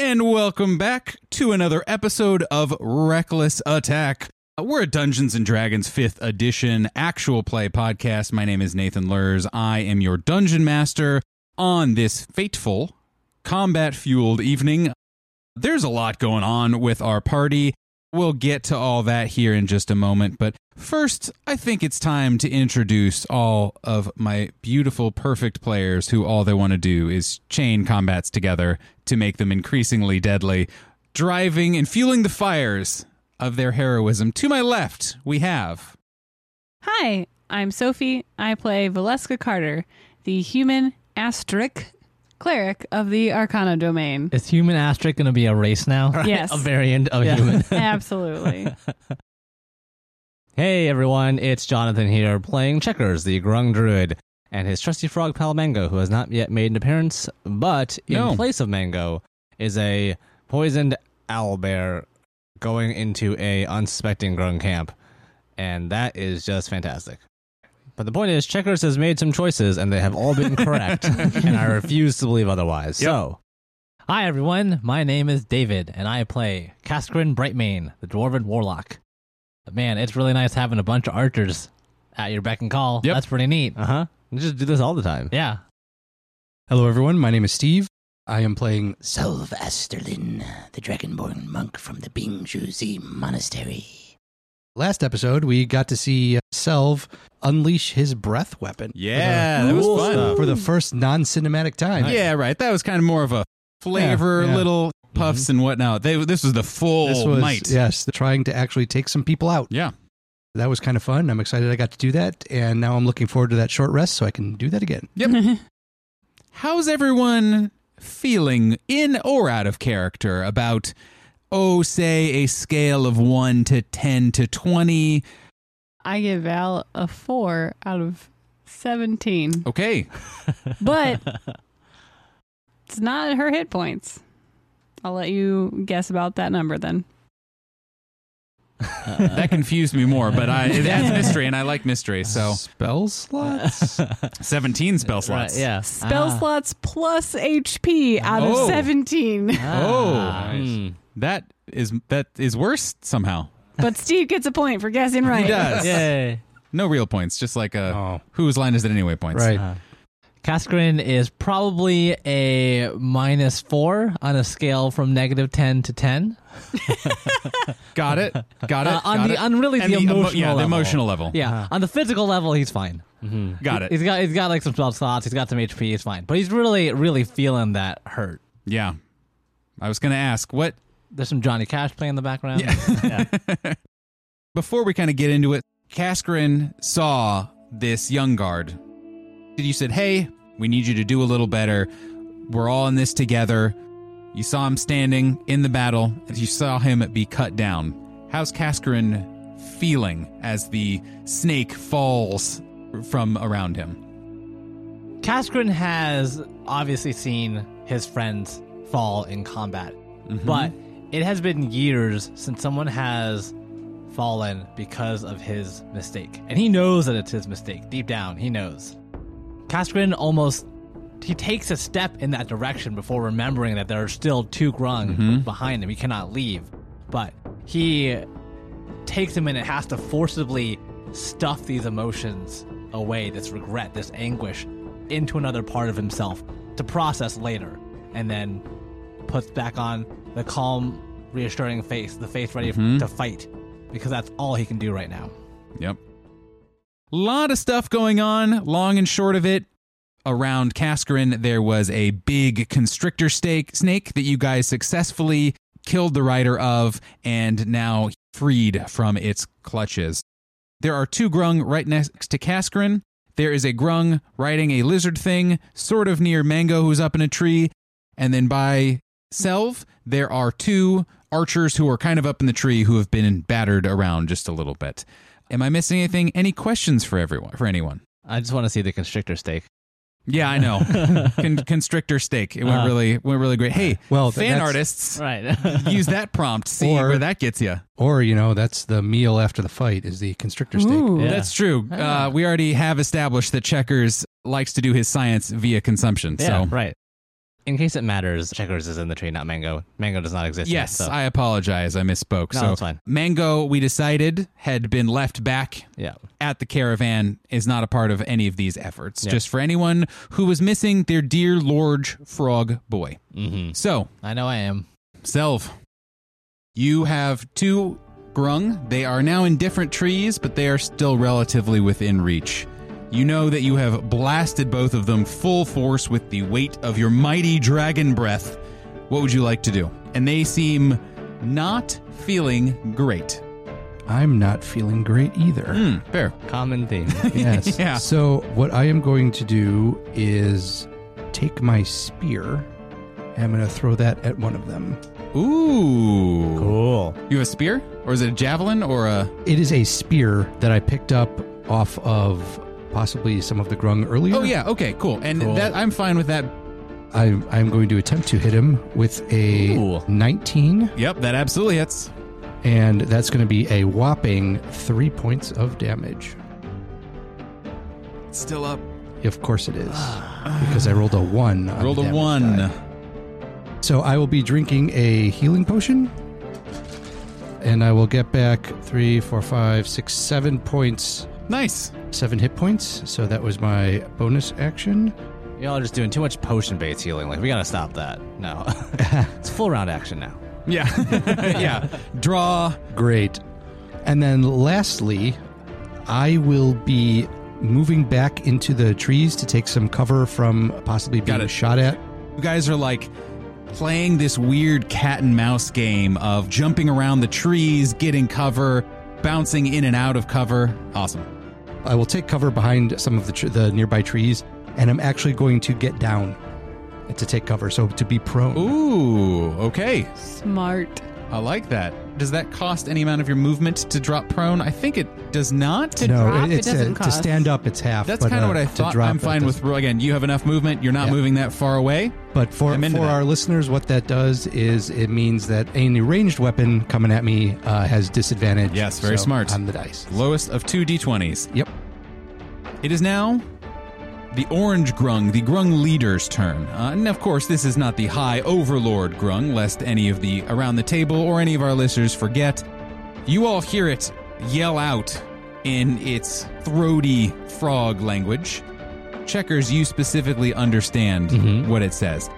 And welcome back to another episode of Reckless Attack. Uh, we're a Dungeons and Dragons 5th edition actual play podcast. My name is Nathan Lurs. I am your dungeon master on this fateful, combat fueled evening. There's a lot going on with our party. We'll get to all that here in just a moment, but first, I think it's time to introduce all of my beautiful, perfect players who all they want to do is chain combats together to make them increasingly deadly, driving and fueling the fires of their heroism. To my left, we have Hi, I'm Sophie. I play Valeska Carter, the human asterisk cleric of the Arcana domain. Is human asterisk going to be a race now? Yes. a variant of Yeah. human. Absolutely. hey everyone, it's Jonathan here playing Checkers, the Grung Druid, and his trusty frog pal Mango, who has not yet made an appearance, but in No. place of Mango is a poisoned owlbear going into a unsuspecting Grung camp, and that is just fantastic. But the point is, Checkers has made some choices, and they have all been correct, and I refuse to believe otherwise. So, hi everyone, my name is David, and I play Kaskrin Brightmane, the Dwarven Warlock. But man, it's really nice having a bunch of archers at your beck and call. Yep. That's pretty neat. Uh-huh. Uh huh. You just do this all the time. Yeah. Hello, everyone. My name is Steve. I am playing. Selv Asterlin, the dragonborn monk from the Bingjuzi Monastery. Last episode, we got to see uh, Selv unleash his breath weapon. Yeah, that was Cool fun. stuff. For the first non cinematic time. Yeah, right. That was kind of more of a flavor, Yeah, yeah. little puffs and whatnot. They, this was the full This was, might. yes, trying to actually take some people out. Yeah. That was kind of fun. I'm excited I got to do that. And now I'm looking forward to that short rest so I can do that again. Yep. How's everyone feeling in or out of character about, oh, say a scale of 1 to 10 to 20? I give Val a four out of 17, Okay. but it's not her hit points. I'll let you guess about that number then. That confused me more, but I it adds mystery, and I like mystery. So spell slots. 17 spell slots. Right, yeah. Spell Ah. slots plus HP out Oh. of 17. Oh. Ah, hmm. That is that is worse somehow. but Steve gets a point for guessing right. He does. Yay. No real points, just like a oh, whose line is it anyway points. right. Uh, Kaskrin is probably a minus four on a scale from negative 10 to 10. Got it. Got it. Uh, on got the it. on really And the, emo- emotional yeah, the level. emotional level. Yeah, on the physical level, he's fine. Got it. He's got he's got like some spell slots. He's got some HP. He's fine, but he's really really feeling that hurt. Yeah. I was going to ask what There's some Johnny Cash playing in the background. Yeah. before we kind of get into it, Kaskrin saw this young guard. You said, "Hey, we need you to do a little better. We're all in this together." You saw him standing in the battle, and you saw him be cut down. How's Kaskrin feeling as the snake falls from around him? Kaskrin has obviously seen his friends fall in combat, Mm-hmm. but it has been years since someone has fallen because of his mistake. And he knows that it's his mistake. Deep down, he knows. Kaskrin almost he takes a step in that direction before remembering that there are still two grung Mhm. behind him. He cannot leave. But he takes a minute, has to forcibly stuff these emotions away, this regret, this anguish, into another part of himself to process later. And then puts back on the calm, reassuring face, the face ready Mhm. to fight, because that's all he can do right now. Yep. Lot of stuff going on, long and short of it. Around Kaskarin, there was a big constrictor stake, snake that you guys successfully killed the rider of and now freed from its clutches. There are two grung right next to Kaskarin. There is a grung riding a lizard thing, sort of near Mango, who's up in a tree. And then by Selv, there are two archers who are kind of up in the tree who have been battered around just a little bit. Am I missing anything? Any questions for everyone? For anyone? I just want to see the constrictor steak. Yeah, I know. Con- constrictor steak. It went Uh. really went really great. Hey, Well, fan artists, Right. use that prompt. See Or- where that gets you. Or, you know, that's the meal after the fight is the constrictor steak. Ooh. Yeah. That's true. Uh, we already have established that Checkers likes to do his science via consumption. yeah, so right. In case it matters, Checkers is in the tree, not Mango. Mango does not exist. yet, Yes, so. I apologize. I misspoke. No, so that's fine. Mango, we decided, had been left back yeah. at the caravan, is not a part of any of these efforts. Yeah. Just for anyone who was missing their dear Lord Frog Boy. Mm-hmm. So, I know I am. Selv, you have two grung. They are now in different trees, but they are still relatively within reach. You know that you have blasted both of them full force with the weight of your mighty dragon breath. What would you like to do? And they seem not feeling great. I'm not feeling great either. Hmm, fair. Common theme. Yes. Yeah. So what I am going to do is take my spear and I'm going to throw that at one of them. Ooh. cool. You have a spear? Or is it a javelin or a. It is a spear that I picked up off of possibly some of the grung earlier. Oh, yeah. Okay, cool. And Cool. that I'm fine with that. I, I'm going to attempt to hit him with a Ooh. 19, Yep, that absolutely hits. and that's going to be a whopping three points of damage. Still up. Of course it is, because I rolled a one. on Rolled the a damage one. die. So I will be drinking a healing potion, and I will get back three, four, five, six, seven points, Nice. Seven hit points. So that was my bonus action. Y'all are just doing too much potion based healing. Like, we gotta stop that. No. it's full round action now. Yeah. yeah. Draw. Great. And then lastly, I will be moving back into the trees to take some cover from possibly being shot at. You guys are like playing this weird cat and mouse game of jumping around the trees, getting cover, bouncing in and out of cover. Awesome. I will take cover behind some of the, tr- the nearby trees, and I'm actually going to get down to take cover, so to be prone. Ooh, okay. Smart. I like that. Does that cost any amount of your movement to drop prone? I think it does not. To no, drop, it it's doesn't to cost. stand up, it's half. That's kind of uh, what I to thought. drop, I'm fine does- with again. You have enough movement. You're not Yeah. moving that far away. But for for that. our listeners, what that does is it means that any ranged weapon coming at me uh, has disadvantage. Yes, very so smart. on the dice. Lowest of two d20s. Yep. It is now the orange grung, the grung leader's turn. Uh, and of course, this is not the high overlord grung, lest any of the around the table or any of our listeners forget. You all hear it yell out in its throaty frog language. Checkers, you specifically understand Mhm. what it says.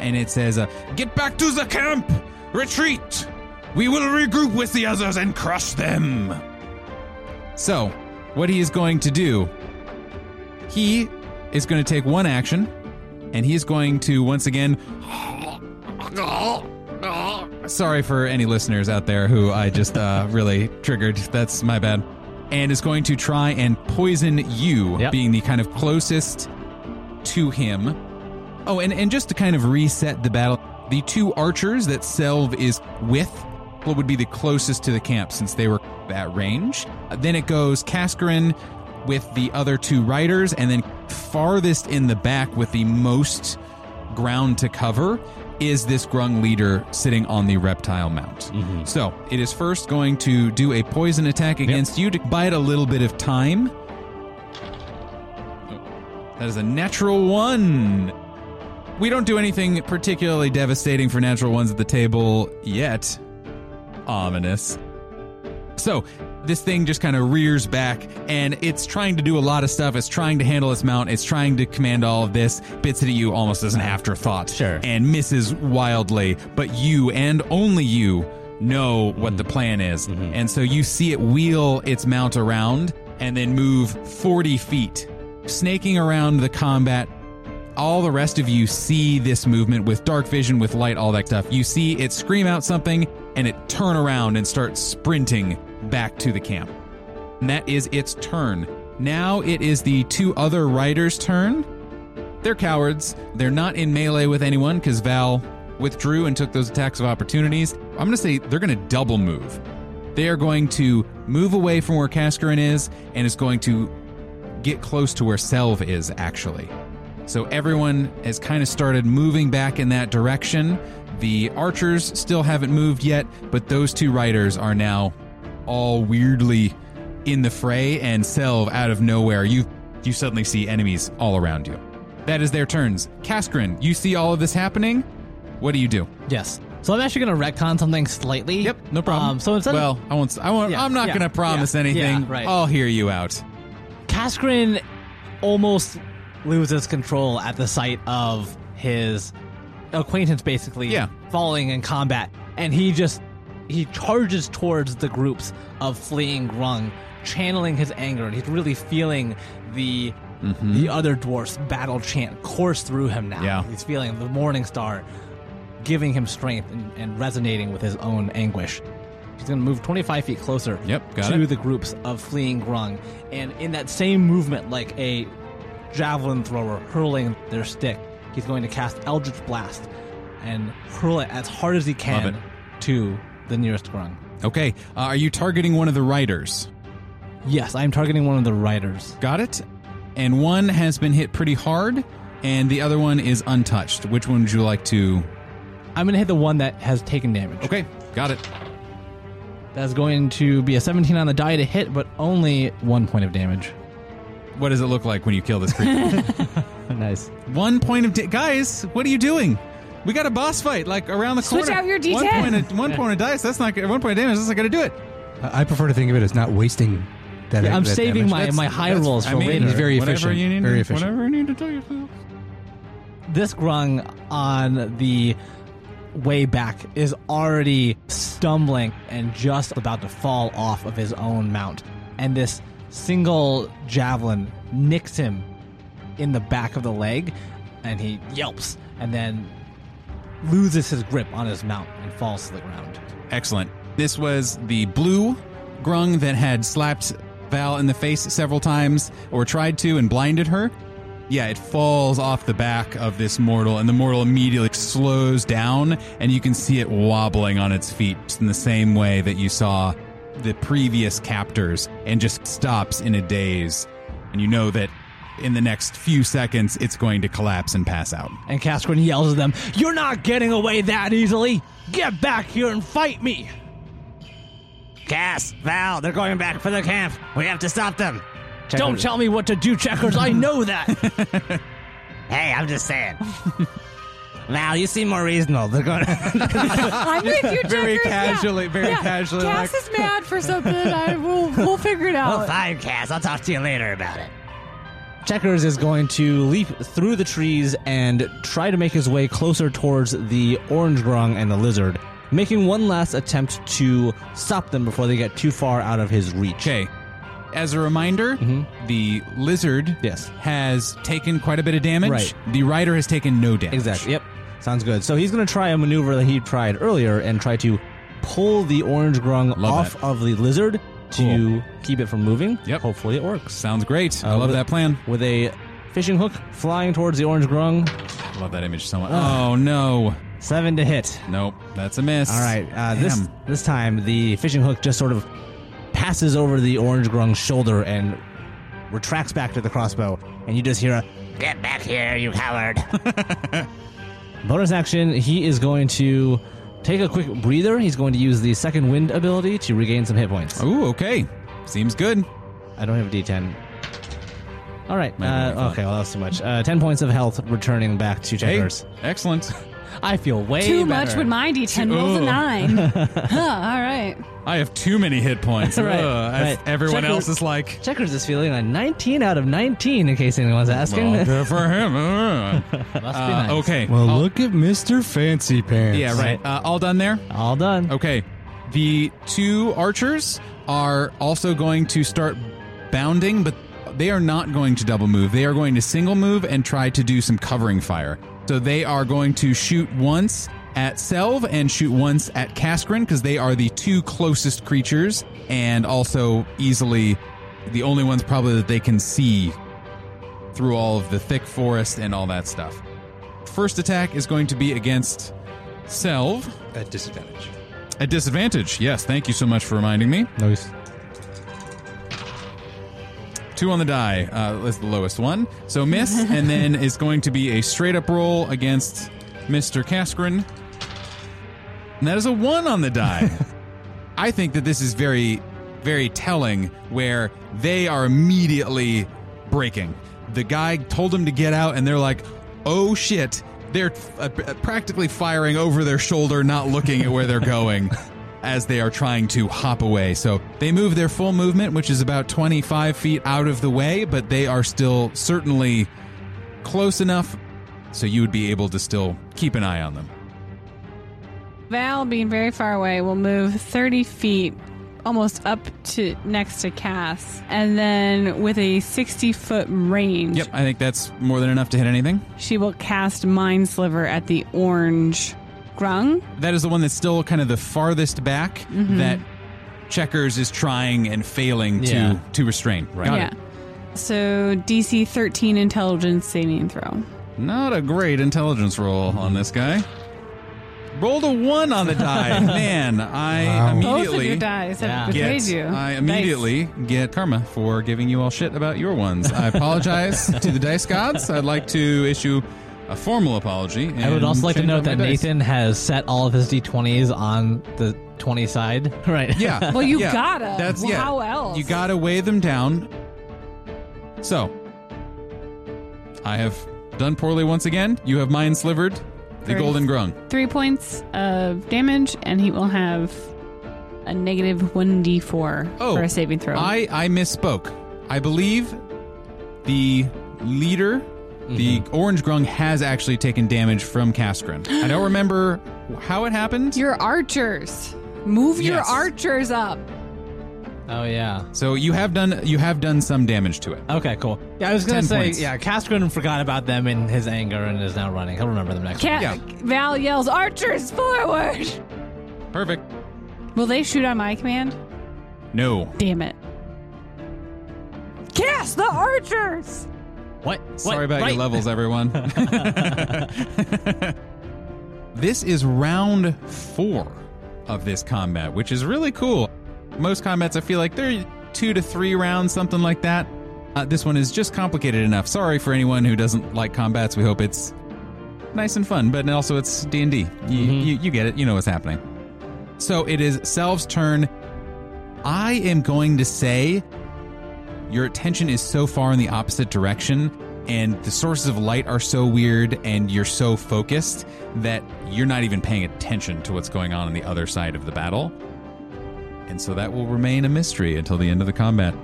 And it says, uh, Get back to the camp! Retreat! We will regroup with the others and crush them! So, what he is going to do, he is going to take one action, and he is going to once again. Sorry for any listeners out there who I just uh, really triggered. That's my bad. And is going to try and poison you, Yep. being the kind of closest to him. Oh, and, and just to kind of reset the battle, the two archers that Selv is with what would be the closest to the camp since they were at range. Then it goes Kaskarin with the other two riders, and then farthest in the back with the most ground to cover is this grung leader sitting on the reptile mount. Mm-hmm. So it is first going to do a poison attack against you to buy it a little bit of time. That is a natural one. We don't do anything particularly devastating for natural ones at the table yet. Ominous. So, this thing just kind of rears back and it's trying to do a lot of stuff. It's trying to handle its mount. It's trying to command all of this. Bits it at you almost as an afterthought. Sure. And misses wildly. But you and only you know what the mm-hmm. plan is. Mm-hmm. And so you see it wheel its mount around and then move 40 feet, snaking around the combat all the rest of you see this movement with dark vision, with light, all that stuff. You see it scream out something and it turn around and start sprinting back to the camp. And that is its turn. Now it is the two other riders' turn. They're cowards. They're not in melee with anyone because Val withdrew and took those attacks of opportunities. I'm going to say they're going to double move. They are going to move away from where Kaskarin is and is going to get close to where Selv is, actually. So everyone has kind of started moving back in that direction. The archers still haven't moved yet, but those two riders are now all weirdly in the fray, and Selv out of nowhere, you you suddenly see enemies all around you. That is their turns. Kaskrin, you see all of this happening. What do you do? Yes. So I'm actually going to retcon something slightly. Yep, no problem. Um, so instead well, of I won't. I won't. Yeah, I'm not yeah, going to promise yeah, anything. right. I'll hear you out. Kaskrin almost loses control at the sight of his acquaintance basically Yeah. falling in combat and he just he charges towards the groups of fleeing grung channeling his anger and he's really feeling the mm-hmm. the other dwarfs battle chant course through him now. Yeah. he's feeling the morning star giving him strength and, and resonating with his own anguish. He's going to move 25 feet closer Yep, got to it. the groups of fleeing grung and in that same movement like a javelin thrower hurling their stick he's going to cast eldritch blast and hurl it as hard as he can to the nearest grung Okay. Uh, are you targeting one of the riders? yes i'm targeting one of the riders Got it. And one has been hit pretty hard, and the other one is untouched. Which one would you like to? i'm going to hit the one that has taken damage Okay, got it. that's going to be a 17 on the die to hit but only one point of damage What does it look like when you kill this creature? nice one point of da- guys. What are you doing? We got a boss fight like around the Switch corner. out your One D10. point of, one point of dice. That's not one point of damage. That's not going to do it. I I prefer to think of it as not wasting that. Yeah, I'm that saving damage. my That's- my high that's- rolls I for mean, later He's very whatever efficient, You need very efficient. Whatever you need to tell yourself. this grung on the way back is already stumbling and just about to fall off of his own mount. And this single javelin nicks him in the back of the leg, and he yelps and then loses his grip on his mount and falls to the ground. Excellent. This was the blue grung that had slapped Val in the face several times or tried to and blinded her. Yeah, it falls off the back of this mortal, and the mortal immediately slows down, and you can see it wobbling on its feet in the same way that you saw the previous captors, and just stops in a daze. And you know that in the next few seconds, it's going to collapse and pass out. And Kaskrin yells at them, You're not getting away that easily! Get back here and fight me! Cass, Val, they're going back for the camp. We have to stop them. Don't tell me what to do, Checkers. I know that. Hey, I'm just saying. Val, you seem more reasonable. They're going. I'm with you, Very Checkers, yeah. casually- very Yeah, casually, Cass like- is mad for something. I will. We'll figure it out. fine, Cass. I'll talk to you later about it. Checkers is going to leap through the trees and try to make his way closer towards the orange grung and the lizard, making one last attempt to stop them before they get too far out of his reach. Okay. As a reminder, the lizard Mm-hmm. Yes. has taken quite a bit of damage. Right. The rider has taken no damage. Exactly. Yep. Sounds good. So he's going to try a maneuver that he tried earlier and try to pull the orange grung Love off that. of the lizard to keep it from moving. Yep. Hopefully it works. Sounds great. I Uh, love with- that plan. With a fishing hook flying towards the orange grung, I love that image so much. Oh no. seven to hit. Nope. That's a miss. All right. Uh, this this time the fishing hook just sort of passes over the orange grung's shoulder and retracts back to the crossbow, and you just hear a Get back here, you coward. bonus action. He is going to take a quick breather. He's going to use the second wind ability to regain some hit points. Ooh, okay. Seems good. I don't have a D10. All right. Might be my Uh, fault. okay. Well, that's too much. Uh, Ten points of health returning back to Hey, checkers. excellent. I feel way Too better. much with my D10 rolls a Ugh. nine. huh, all right. I have too many hit points. Right, Ugh, as right. Everyone Checker- else is like, Checkers is feeling a 19 out of 19, in case anyone's asking. well, good for him. Uh, Must be uh, nice. okay. Well, All- look at Mister Fancy Pants. Yeah, right. Uh, all done there? All done. Okay. The two archers are also going to start bounding, but they are not going to double move. They are going to single move and try to do some covering fire. So they are going to shoot once at Selv and shoot once at Kaskrin because they are the two closest creatures and also easily the only ones probably that they can see through all of the thick forest and all that stuff. First attack is going to be against Selv. At disadvantage. At disadvantage, yes. Thank you so much for reminding me. Nice. Two on the die uh, is the lowest one. So miss, and then is going to be a straight up roll against Mr. Kaskrin. And that is a one on the die. I think that this is very, very telling where they are immediately breaking. The guy told them to get out, and they're like, oh shit. They're uh, practically firing over their shoulder, not looking at where they're going as they are trying to hop away. So they move their full movement, which is about 25 feet out of the way, but they are still certainly close enough so you would be able to still keep an eye on them. Val, being very far away, will move 30 feet almost up to next to Cass, and then with a 60 foot range, Yep, I think that's more than enough to hit anything. she will cast Mind Sliver at the orange grung. That is the one that's still kind of the farthest back mm-hmm. that Checkers is trying and failing Yeah. to to restrain. Right. yeah. So DC 13 intelligence saving throw. Not a great intelligence roll on this guy. Rolled a one on the die. Man, I Wow. Both of immediately your dice have Yeah. betrayed get, you. I Dice. immediately get karma for giving you all shit about your ones. I apologize to the dice gods. I'd like to issue a formal apology. I would also like to note up my that dice. Nathan has set all of his d20s on the 20 side. Right. Yeah. Well, you yeah. gotta. That's Well, yeah. How else? You gotta weigh them down. So, I have done poorly once again. You have mine slivered the Great. golden grung. three points of damage, and he will have a negative 1d4 Oh, for a saving throw. I, I misspoke. I believe the leader, the Mm-hmm. orange grung, has actually taken damage from Kaskrin. I don't remember how it happened. your archers. Move your Yes. archers up. Oh, yeah. so you have done you have done some damage to it. Okay, cool. Yeah, I was going 10 to say, points. yeah, Kaskrin forgot about them in his anger and is now running. He'll remember them next Ca- Yeah. Val yells, "Archers forward!" Perfect. Will they shoot on my command? No. Damn it! Cast the archers. What? Sorry What? about Right. your levels, everyone. this is round four of this combat, which is really cool. Most combats, I feel like they're two to three rounds, something like that. Uh, this one is just complicated enough. Sorry for anyone who doesn't like combats. We hope it's nice and fun, but also it's D and D. You you get it. You know what's happening. So it is Selv's turn. I am going to say your attention is so far in the opposite direction and the sources of light are so weird and you're so focused that you're not even paying attention to what's going on on the other side of the battle. And so that will remain a mystery until the end of the combat.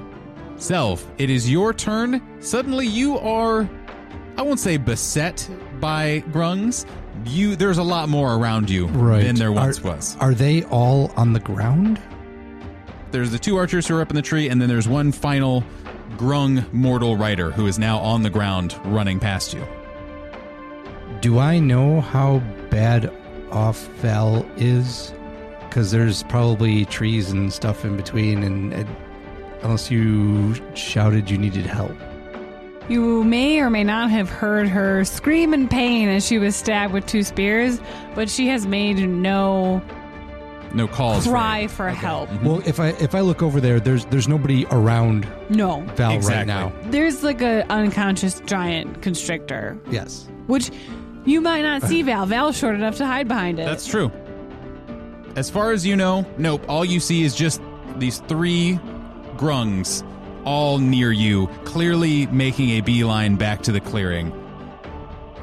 Selv, it is your turn. Suddenly you are I won't say beset by grungs. You there's a lot more around you Right. than there once are, was. Are they all on the ground? There's the two archers who are up in the tree, and then there's one final grung mortal rider who is now on the ground running past you. Do I know how bad off Val is? Because there's probably trees and stuff in between, and, and unless you shouted you needed help. You may or may not have heard her scream in pain as she was stabbed with two spears, but she has made no No calls. cry aid. for help. Mm-hmm. Well, if I if I look over there, there's there's nobody around No. Val Exactly. right now. There's like a unconscious giant constrictor, Yes. which you might not see Val. Val's short enough to hide behind it. That's true. As far as you know, nope. All you see is just these three grungs all near you, clearly making a beeline back to the clearing.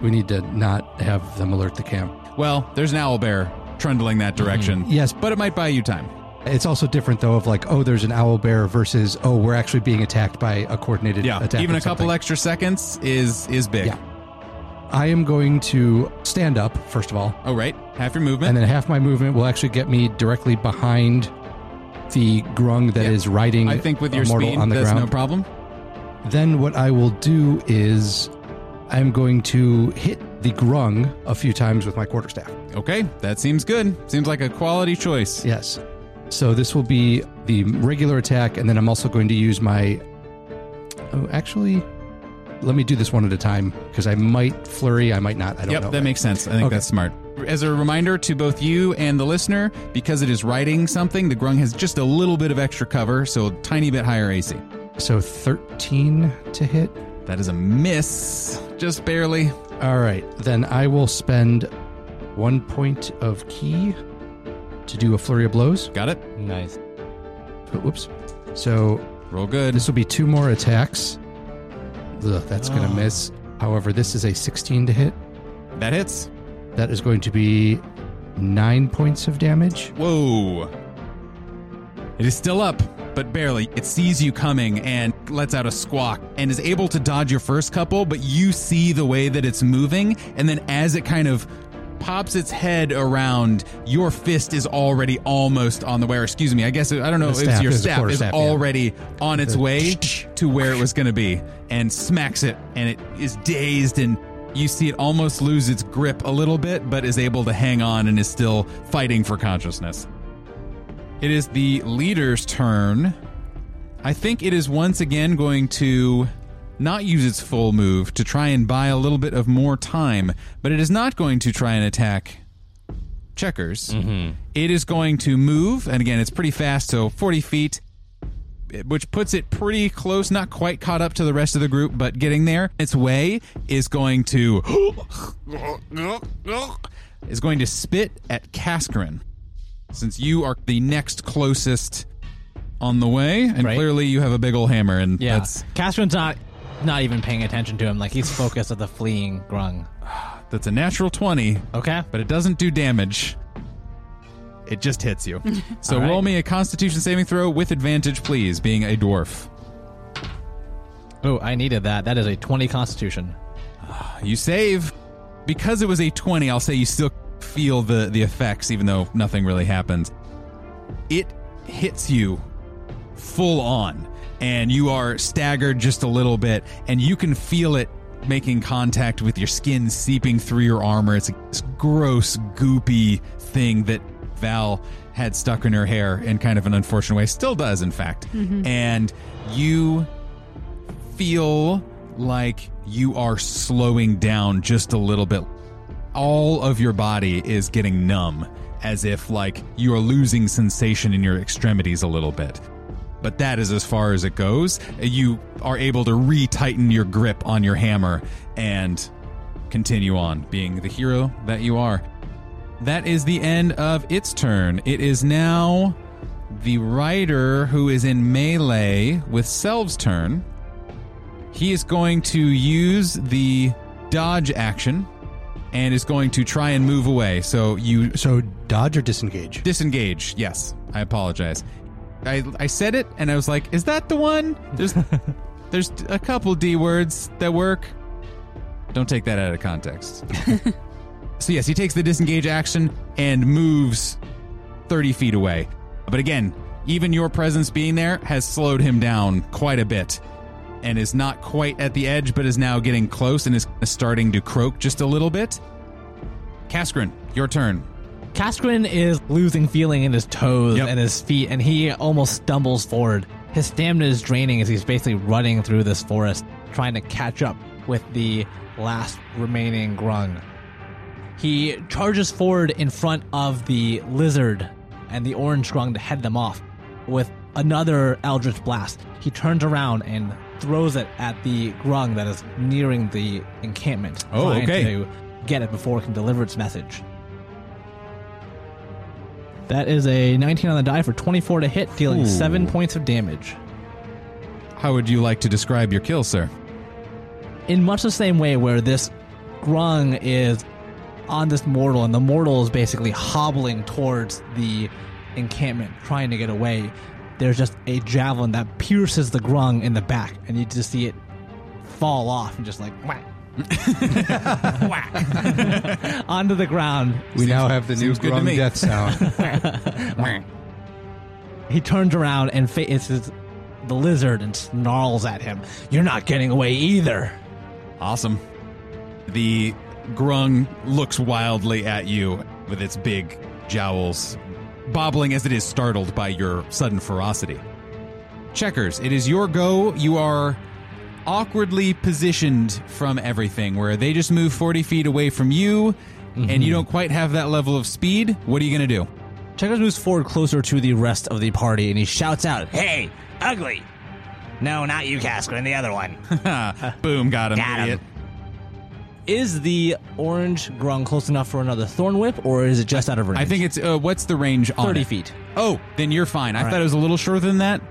We need to not have them alert the camp. Well, there's an owl bear trundling that direction. Mm-hmm. Yes. But it might buy you time. It's also different though of like, oh, there's an owl bear versus oh, we're actually being attacked by a coordinated Yeah. attack. Even a couple extra seconds is is big. Yeah. I am going to stand up first of all, Oh right. Half your movement. and then half my movement will actually get me directly behind the grung that is riding. I think with your speed, on the that's ground. no problem. Then what I will do is I'm going to hit the grung a few times with my quarterstaff. Okay, that seems good. Seems like a quality choice. Yes. So this will be the regular attack, and then I'm also going to use my. Oh, actually, let me do this one at a time because I might flurry, I might not. I don't yep, know. Yep, that makes sense. I think Okay. that's smart. As a reminder to both you and the listener, because it is riding something, the grung has just a little bit of extra cover, so a tiny bit higher AC. So 13 to hit. That is a miss, just barely. All right, then I will spend one point of ki to do a flurry of blows. Got it? Nice. Whoops. So Roll good. this will be two more attacks. Ugh, that's going to oh. miss. However, this is a 16 to hit. That hits. That is going to be nine points of damage. Whoa. It is still up, but barely. It sees you coming and lets out a squawk and is able to dodge your first couple, but you see the way that it's moving. And then as it kind of pops its head around, your fist is already almost on the way. Or excuse me, I guess, I don't know, The it's staff your is staff quarter is staff, yeah. already on its way to where it was going to be and smacks it. And it is dazed and you see it almost lose its grip a little bit, but is able to hang on and is still fighting for consciousness. It is the leader's turn. I think it is once again going to not use its full move to try and buy a little bit of more time, but it is not going to try and attack checkers. Mm-hmm. It is going to move, and again, it's pretty fast, so 40 feet, which puts it pretty close, not quite caught up to the rest of the group, but getting there. Its way is going to is going to spit at Kaskarin. Since you are the next closest on the way, and Right. clearly you have a big old hammer, and Yeah. that's Castron's not not even paying attention to him. Like he's focused at the fleeing grung. that's a natural twenty, Okay. but it doesn't do damage. It just hits you. So All right. roll me a Constitution saving throw with advantage, please, being a dwarf. Oh, I needed that. That is a 20 constitution. You save because it was a twenty. I'll say you still feel the the effects, even though nothing really happens. It hits you full on, and you are staggered just a little bit, and you can feel it making contact with your skin, seeping through your armor. It's a this gross, goopy thing that Val had stuck in her hair in kind of an unfortunate way. Still does, in fact. Mm-hmm. And you feel like you are slowing down just a little bit. All of your body is getting numb, as if like you are losing sensation in your extremities a little bit. But that is as far as it goes. You are able to re tighten your grip on your hammer and continue on being the hero that you are. That is the end of its turn. It is now the rider who is in melee with Selv's turn. He is going to use the dodge action and is going to try and move away. So you So dodge or disengage? disengage. Yes, I apologize. I I said it and I was like, is that the one? There's there's a couple D words that work. Don't take that out of context. so yes, he takes the disengage action and moves 30 feet away. But again, even your presence being there has slowed him down quite a bit and is not quite at the edge, but is now getting close and is starting to croak just a little bit. Kaskrin, your turn. Kaskrin is losing feeling in his toes Yep. and his feet, and he almost stumbles forward. His stamina is draining as he's basically running through this forest, trying to catch up with the last remaining grung. He charges forward in front of the lizard and the orange grung to head them off with another eldritch blast. He turns around and throws it at the grung that is nearing the encampment, Oh, trying okay. to get it before it can deliver its message. That is a 19 on the die for 24 to hit, dealing Ooh. 7 points of damage. How would you like to describe your kill, sir? In much the same way where this grung is on this mortal, and the mortal is basically hobbling towards the encampment, trying to get away, there's just a javelin that pierces the grung in the back, and you just see it fall off and just like whack. whack onto the ground. We now have the new seems good to Grum me. death sound. He turns around and faces the lizard and snarls at him. You're not getting away either. Awesome. The grung looks wildly at you with its big jowls, bobbling as it is startled by your sudden ferocity. Checkers, it is your go. You are awkwardly positioned from everything, where they just move 40 feet away from you, and you mm-hmm. don't quite have that level of speed, what are you going to do? Checkers moves forward closer to the rest of the party and he shouts out, Hey, ugly. No, not you, Casper, and the other one. Boom, got him, Got him. Is the orange grung close enough for another thorn whip or is it just out of range? I think it's uh, what's the range on 30 it? feet. Oh, then you're fine. I All thought right. it was a little shorter than that.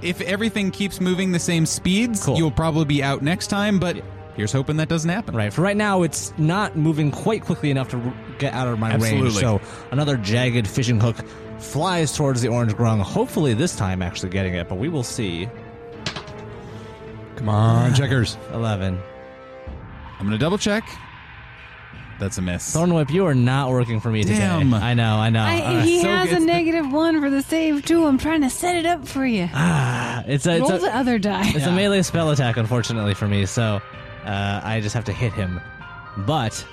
If everything keeps moving the same speeds, Cool. you'll probably be out next time, but here's hoping that doesn't happen. Right. For right now, it's not moving quite quickly enough to r- get out of my range. Absolutely. So another jagged fishing hook flies towards the orange grung. Hopefully this time actually getting it, but we will see. Come on, checkers. Eleven. I'm going to double check. That's a miss. Thorn whip, you are not working for me today. Damn. I know. I know. I, Uh, he so has good. a negative one for the save too. I'm trying to set it up for you. ah, it's a, it's Roll a, the other die. It's a melee spell attack, unfortunately for me, so uh, I just have to hit him. But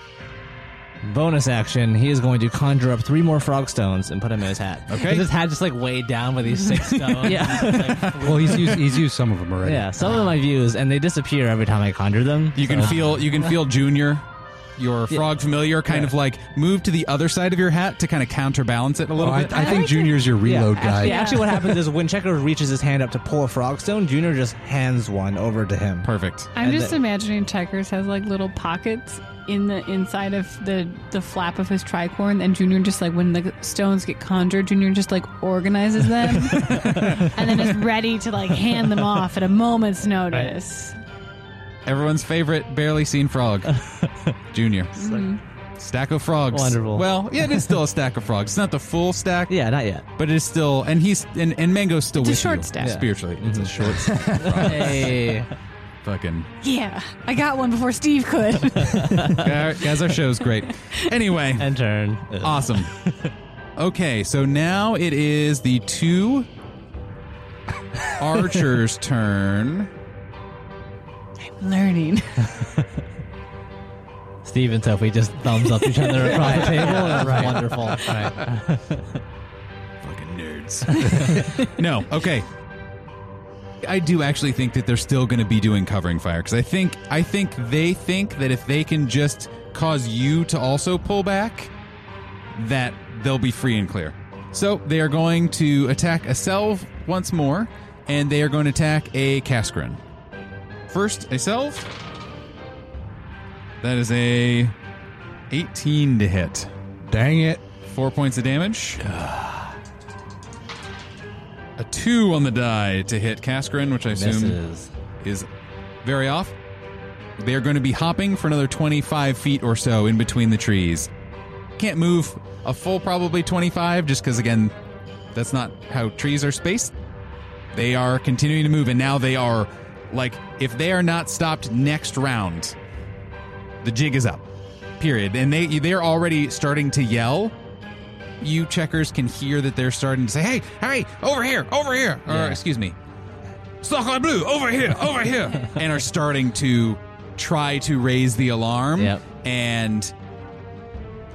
bonus action, he is going to conjure up three more frog stones and put them in his hat. Okay. His hat just like weighed down with these six stones. Yeah. Well, he's used he's used some of them already. yeah, some of my views, and they disappear every time I conjure them. You can so- feel you can feel Junior, your frog familiar, kind of like move to the other side of your hat to kind of counterbalance it a Oh, little I, bit. I think Junior's your reload yeah, guy. Actually, actually, what happens is when Checker reaches his hand up to pull a frog stone, Junior just hands one over to him. Perfect. I'm And just the- imagining Checkers has like little pockets in the inside of the the flap of his tricorn, and Junior just like when the stones get conjured, Junior just like organizes them, and then is ready to like hand them off at a moment's notice. Everyone's favorite barely seen frog, Junior. Mm-hmm. Stack of frogs. Wonderful. Well, yeah, it is still a stack of frogs. It's not the full stack, Yeah, not yet. but it is still, and he's and, and Mango's still It's a with short you stack. Yeah. spiritually. It's a short stack. Hey. Fucking Yeah, I got one before Steve could. guys, our show's great. Anyway, And turn. Awesome. Okay, so now it is the two archers' turn. I'm learning. Steve and Sophie just thumbs up each other across the table. and it's wonderful. Fucking nerds. no, okay. I do actually think that they're still going to be doing covering fire because I think I think they think that if they can just cause you to also pull back, that they'll be free and clear. So they are going to attack a Selv once more, and they are going to attack a Cascarin. First, a Selv. That is a 18 to hit. Dang it. Four points of damage. A two on the die to hit Cascarin, which I assume Misses. is very off. They are going to be hopping for another 25 feet or so in between the trees. Can't move a full probably 25 just because, again, that's not how trees are spaced. They are continuing to move, and now they are like, if they are not stopped next round, the jig is up. Period. And they they're already starting to yell. You checkers can hear that they're starting to say, "Hey, hey, over here, over here," or Yeah. excuse me, Stockline Blue, over here, over here, and are starting to try to raise the alarm. Yep. And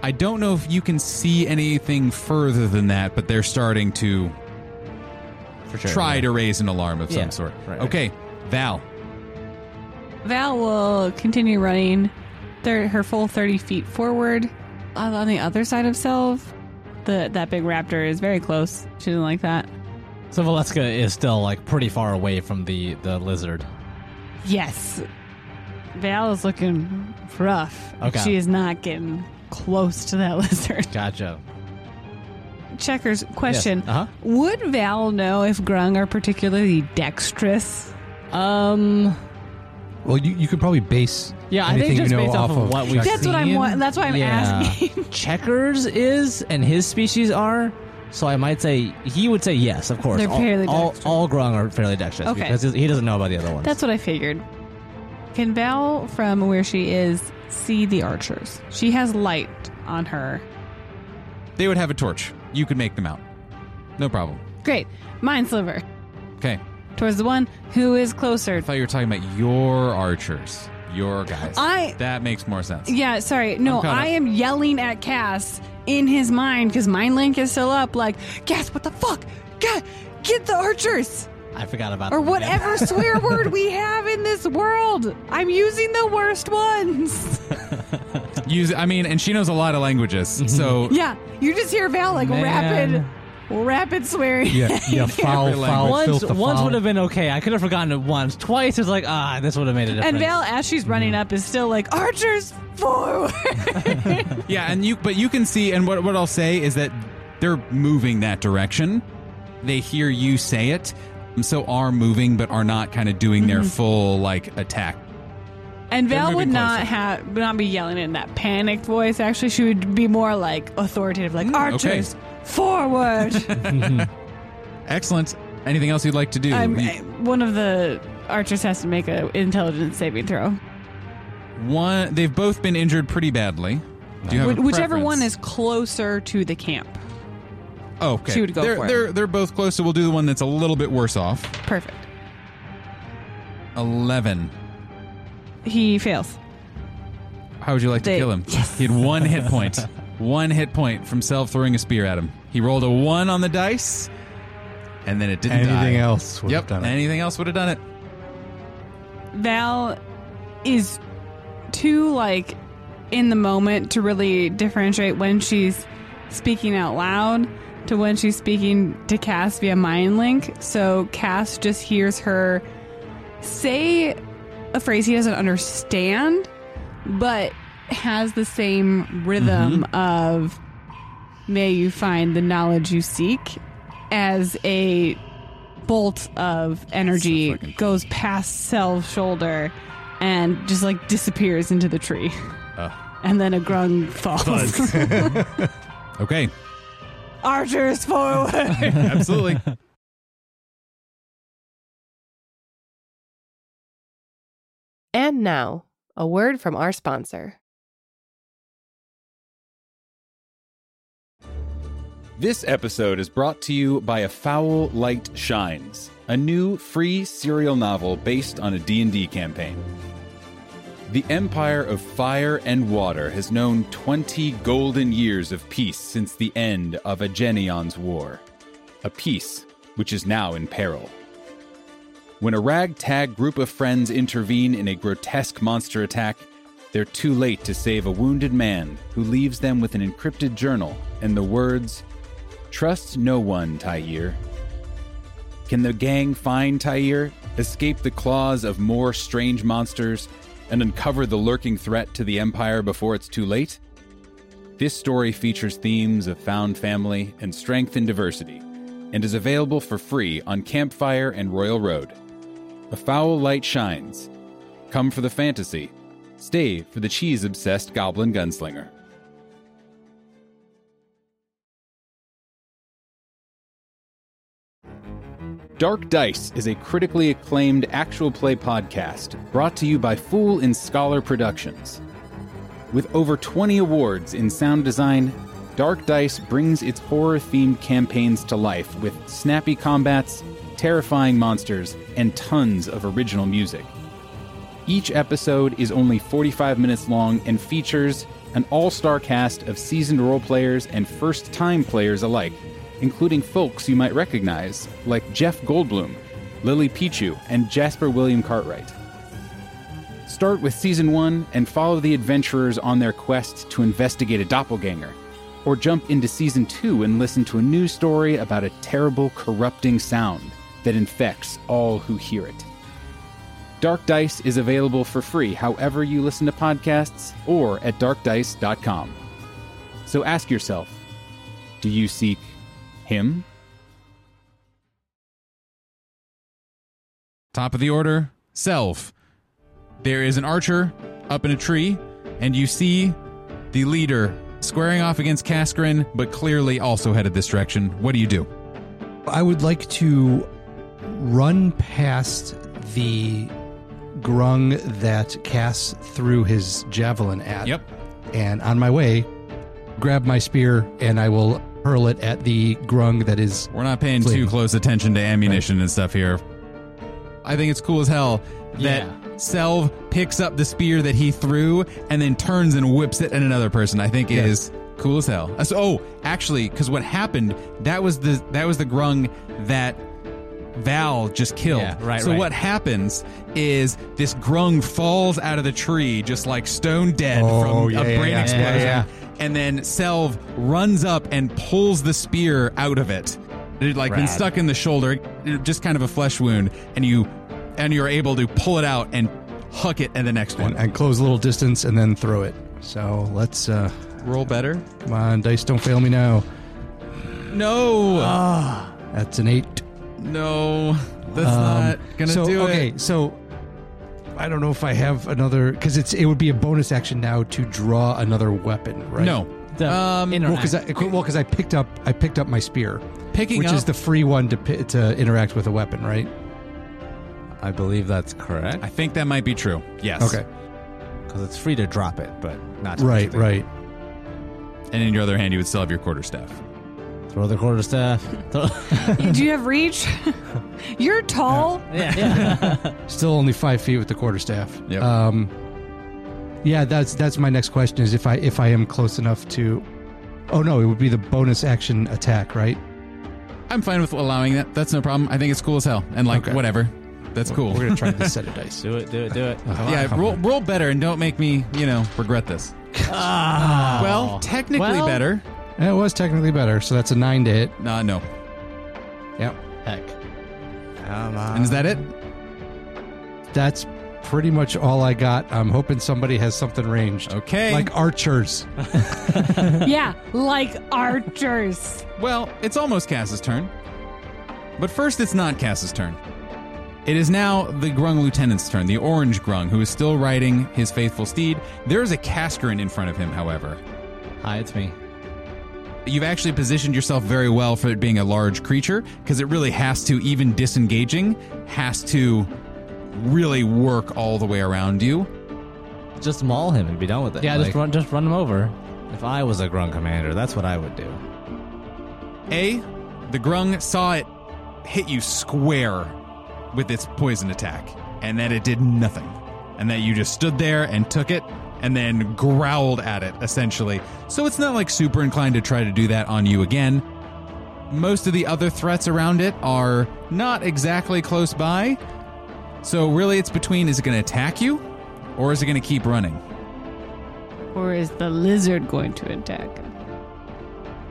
I don't know if you can see anything further than that, but they're starting to For sure. try yeah. to raise an alarm of Yeah, some sort. right, right. Okay, Val. Val will continue running thir- her full 30 feet forward. On on the other side of Selv, the that big raptor is very close. She didn't like that. So Valeska is still like pretty far away from the the lizard. Yes. Val is looking rough. Okay. She is not getting close to that lizard. Gotcha. Checkers, question. Uh huh. Would Val know if Grung are particularly dexterous? Um. Well, you, you could probably base Yeah, I think anything just you know based off of what we've check- That's what I'm seen, that's why I'm yeah. asking. Checkers is and his species are. So I might say he would say yes, of course. They're all, fairly all, dexterous. all grung are fairly dexterous Okay. because he doesn't know about the other ones. That's what I figured. Can Val, from where she is, see the archers? She has light on her. They would have a torch. You could make them out. No problem. Great. Mind sliver. Okay. Towards the one who is closer. I thought you were talking about your archers, your guys. I- that makes more sense. Yeah, sorry. No, I'm caught I up. am yelling at Cass in his mind because mind link is still up. Like, Cass, what the fuck? Get, get the archers I forgot about or them again. whatever swear word we have in this world. I'm using the worst ones. Use, I mean, and she knows a lot of languages. So Yeah, you just hear Val like Man. rapid, rapid swearing. Yeah, yeah, foul, Every foul, once filth, once would have been okay. I could have forgotten it once. Twice is like ah, this would have made a difference. And Val, as she's running mm-hmm. up, is still like archers forward. yeah, and you, but you can see, and what what I'll say is that they're moving that direction. They hear you say it, so are moving, but are not kind of doing their mm-hmm. full like attack. And They're Val would moving not have would not be yelling in that panicked voice. Actually, she would be more like authoritative, like mm, archers forward. Excellent. Anything else you'd like to do? I'm, You- eh, one of the archers has to make an intelligence saving throw. one, they've both been injured pretty badly. Do you have a Wh- Whichever preference? one is closer to the camp. Oh, okay. she would go they're, for it. They're they're both close, so we'll do the one that's a little bit worse off. Perfect. Eleven. He fails. How would you like to kill him? He had one hit point. One hit point from Selv throwing a spear at him. He rolled a one on the dice, and then it didn't Anything die. else would Yep. have done it. Anything else would have done it. Val is too like in the moment to really differentiate when she's speaking out loud to when she's speaking to Cass via mind link. So Cass just hears her say a phrase he doesn't understand, but has the same rhythm of may you find the knowledge you seek as a bolt of energy So fucking- goes past Selv's shoulder and just like disappears into the tree. And then a grung falls. Okay. Archers forward. Absolutely. And now, a word from our sponsor. This episode is brought to you by A Foul Light Shines, a new free serial novel based on a D&D campaign. The Empire of Fire and Water has known 20 golden years of peace since the end of Agenion's War, a peace which is now in peril. When a ragtag group of friends intervene in a grotesque monster attack, they're too late to save a wounded man who leaves them with an encrypted journal and the words, Trust no one, Tyir. Can the gang find Tyir, escape the claws of more strange monsters, and uncover the lurking threat to the Empire before it's too late? This story features themes of found family and strength in diversity, and is available for free on Campfire and Royal Road. A foul light shines. Come for the fantasy. Stay for the cheese obsessed goblin gunslinger. Dark Dice is a critically acclaimed actual play podcast brought to you by Fool and Scholar Productions. With over 20 awards in sound design, Dark Dice brings its horror themed campaigns to life with snappy combats, terrifying monsters, and tons of original music. Each episode is only 45 minutes long and features an all star cast of seasoned role players and first time players alike, including folks you might recognize like Jeff Goldblum, Lily Pichu, and Jasper William Cartwright. Start with season one and follow the adventurers on their quest to investigate a doppelganger, or jump into season two and listen to a new story about a terrible, corrupting sound that infects all who hear it. Dark Dice is available for free however you listen to podcasts or at darkdice.com. So ask yourself do you seek him? Top of the order, Selv. There is an archer up in a tree, and you see the leader squaring off against Kaskrin, but clearly also headed this direction. What do you do? I would like to run past the grung that Cass threw his javelin at. Yep. And on my way, grab my spear and I will hurl it at the grung that is. We're not paying too close attention to ammunition and stuff here. I think it's cool as hell that Yeah. Selv picks up the spear that he threw and then turns and whips it at another person. I think Yeah. is cool as hell. So, oh, actually, because what happened that was the that was the grung that Val just killed. Yeah, right, So right. what happens is this grung falls out of the tree just like stone dead Oh, from yeah, a yeah, brain yeah, explosion. Yeah, And then Selv runs up and pulls the spear out of it. It had like been stuck in the shoulder, just kind of a flesh wound, and you and you're able to pull it out and hook it at the next one. and, and close a little distance and then throw it. So let's uh Roll better. come on, dice don't fail me now. No, That's an eight. no, that's Um, not gonna so, do okay, it. so I don't know if I have another because it's it would be a bonus action now to draw another weapon, right? No, The Um, interact. Well, because I well, 'cause I picked up I picked up my spear, picking which up is the free one to pi- to interact with a weapon, right? I believe that's correct. I think that might be true. Yes. Okay, Because it's free to drop it, but not to right, right. And in your other hand, you would still have your quarterstaff. Throw the quarterstaff. Throw- Do you have reach? You're tall. yeah. Still only five feet with the quarterstaff. Yep. Um, yeah, that's that's my next question is if I if I am close enough to. Oh no, it would be the bonus action attack, right? I'm fine with allowing that. That's no problem. I think it's cool as hell. And like Okay. whatever. That's cool. We're gonna try this set of dice. do it, do it, do it. Come on, yeah, come roll, on. roll better and don't make me, you know, regret this. Ah. Well, technically Well- better. It was technically better, so that's a nine to hit. Uh, no. Yep. Heck. Come on. And is that it? That's pretty much all I got. I'm hoping somebody has something ranged. Okay. Like archers. yeah, like archers. Well, it's almost Cass's turn. But first, it's not Cass's turn. It is now the Grung Lieutenant's turn, the orange Grung, who is still riding his faithful steed. There is a Cascarin in front of him, however. Hi, it's me. You've actually positioned yourself very well for it being a large creature, because it really has to, even disengaging, has to really work all the way around you. Just maul him and be done with it. Yeah, Like, just run, just run him over. If I was a Grung commander, that's what I would do. A, the Grung saw it hit you square with its poison attack, and that it did nothing. And that you just stood there and took it and then growled at it, essentially. So it's not like super inclined to try to do that on you again. Most of the other threats around it are not exactly close by. So really, it's between is it going to attack you or is it going to keep running? Or is the lizard going to attack?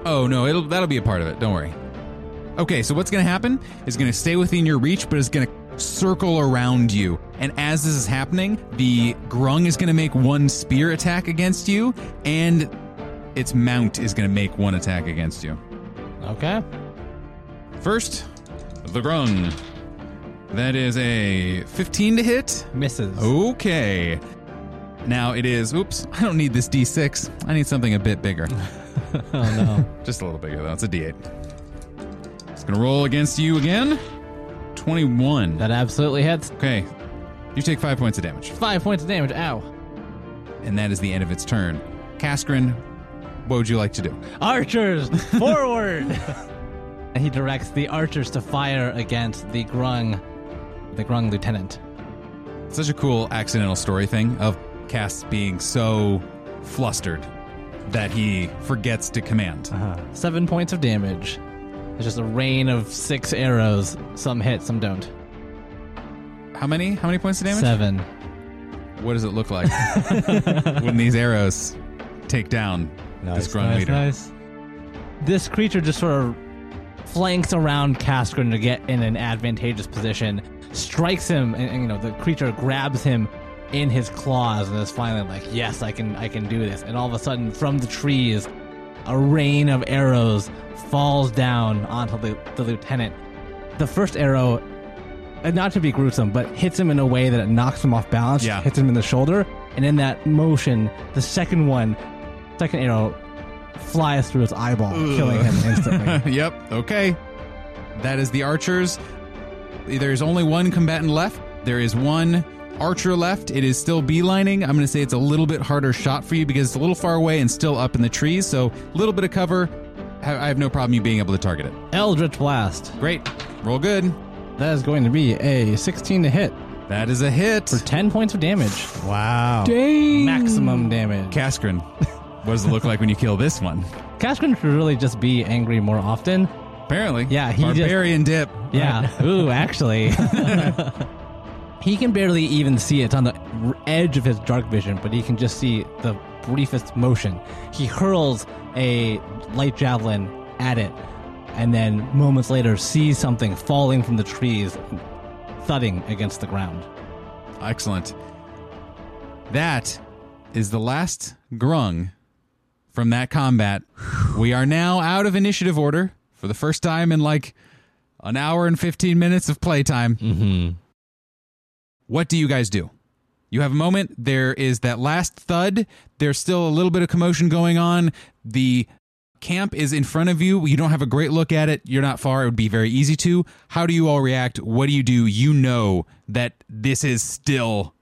Oh no, it'll that'll be a part of it. Don't worry. Okay, so what's going to happen is going to stay within your reach, but it's going to circle around you. And as this is happening, the grung is going to make one spear attack against you, and its mount is going to make one attack against you. Okay. First, the grung. That is a 15 to hit. Misses. Okay. Now it is. Oops, I don't need this d6. I need something a bit bigger. Oh, no. Just a little bigger though. It's a d8. It's gonna roll against you again. 21. that absolutely hits. Okay. You take five points of damage. Five points of damage. Ow. And that is the end of its turn. Kaskrin, what would you like to do? Archers, forward! and he directs the archers to fire against the Grung, the Grung lieutenant. Such a cool accidental story thing of Cass being so flustered that he forgets to command. Uh-huh. Seven points of damage. It's just a rain of six arrows. Some hit, some don't. How many? How many points of damage? Seven. What does it look like when these arrows take down this grung nice, leader? nice. This creature just sort of flanks around Kaskrin to get in an advantageous position, strikes him, and, and, you know the creature grabs him in his claws, and is finally like, "Yes, I can, I can do this." And all of a sudden, from the trees, a rain of arrows falls down onto the, the lieutenant. The first arrow, uh, not to be gruesome, but hits him in a way that it knocks him off balance. Yeah. hits him in the shoulder, and in that motion, the second one, second arrow, flies through his eyeball, killing him instantly. yep. Okay. That is the archers. There is only one combatant left. There is one archer left. It is still beelining. I'm going to say it's a little bit harder shot for you because it's a little far away and still up in the trees. So a little bit of cover. Ha- I have no problem you being able to target it. Eldritch Blast. Great. Roll good. That is going to be a 16 to hit That is a hit. for 10 points of damage. Wow. Maximum damage. Kaskrin. What does it look like when you kill this one? Kaskrin should really just be angry more often. Apparently. Yeah, he just- Barbarian dip. Yeah. Ooh, actually. he can barely even see it. It's on the r- edge of his dark vision, but he can just see the briefest motion. He hurls a light javelin at it, and then moments later sees something falling from the trees, thudding against the ground. Excellent. That is the last grung from that combat. We are now out of initiative order for the first time in like an hour and 15 minutes of playtime. Mm-hmm. What do you guys do? You have a moment. There is that last thud. There's still a little bit of commotion going on. The camp is in front of you. You don't have a great look at it. You're not far. It would be very easy to. How do you all react? What do you do? You know that this is still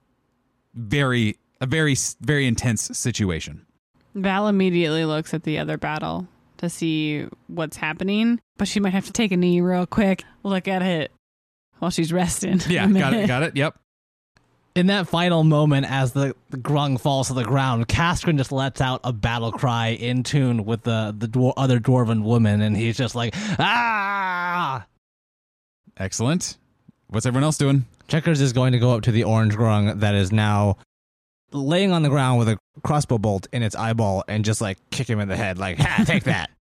very a very very intense situation. Val immediately looks at the other battle to see what's happening, but she might have to take a knee real quick, look at it while she's resting. Yeah, got it. Got it. Yep. In that final moment, as the, the grung falls to the ground, Kaskrin just lets out a battle cry in tune with the the dwar- other dwarven woman, and he's just like, ah! Excellent. What's everyone else doing? Checkers is going to go up to the orange grung that is now laying on the ground with a crossbow bolt in its eyeball and just like kick him in the head, like, ha, take that.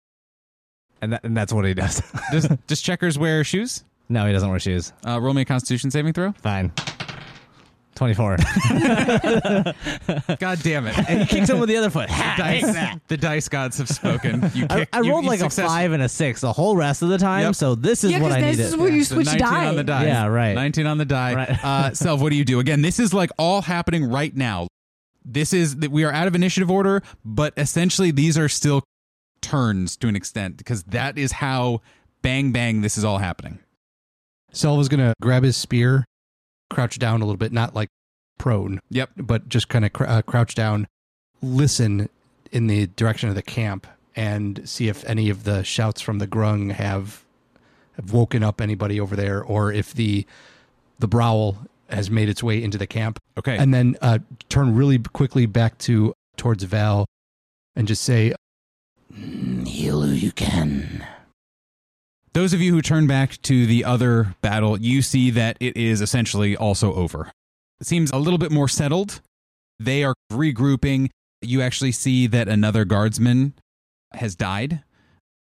And, that, and that's what he does. Does, does checkers wear shoes? no, he doesn't wear shoes. Uh, roll me a Constitution saving throw. Fine. 24. God damn it! and he kicks him with the other foot. Ha, take dice, the dice gods have spoken. You I, kick, I you- rolled you like a success- five and a six the whole rest of the time, Yep. so this is Yeah, what 'cause I this needed. is where you So switch 19 die. on the die. Yeah, right. 19 on the die. Right. Uh, Selv, what do you do? Again, this is like all happening right now. This is that we are out of initiative order, but essentially these are still turns to an extent because that is how bang bang this is all happening. Selva's gonna grab his spear, crouch down a little bit, not like prone, Yep. but just kind of cr- uh, crouch down, listen in the direction of the camp, and see if any of the shouts from the grung have have woken up anybody over there, or if the the growl has made its way into the camp. Okay. And then uh, turn really quickly back to towards Val, and just say, Mm, Heal who you can. Those of you who turn back to the other battle, you see that it is essentially also over. It seems a little bit more settled. They are regrouping. You actually see that another guardsman has died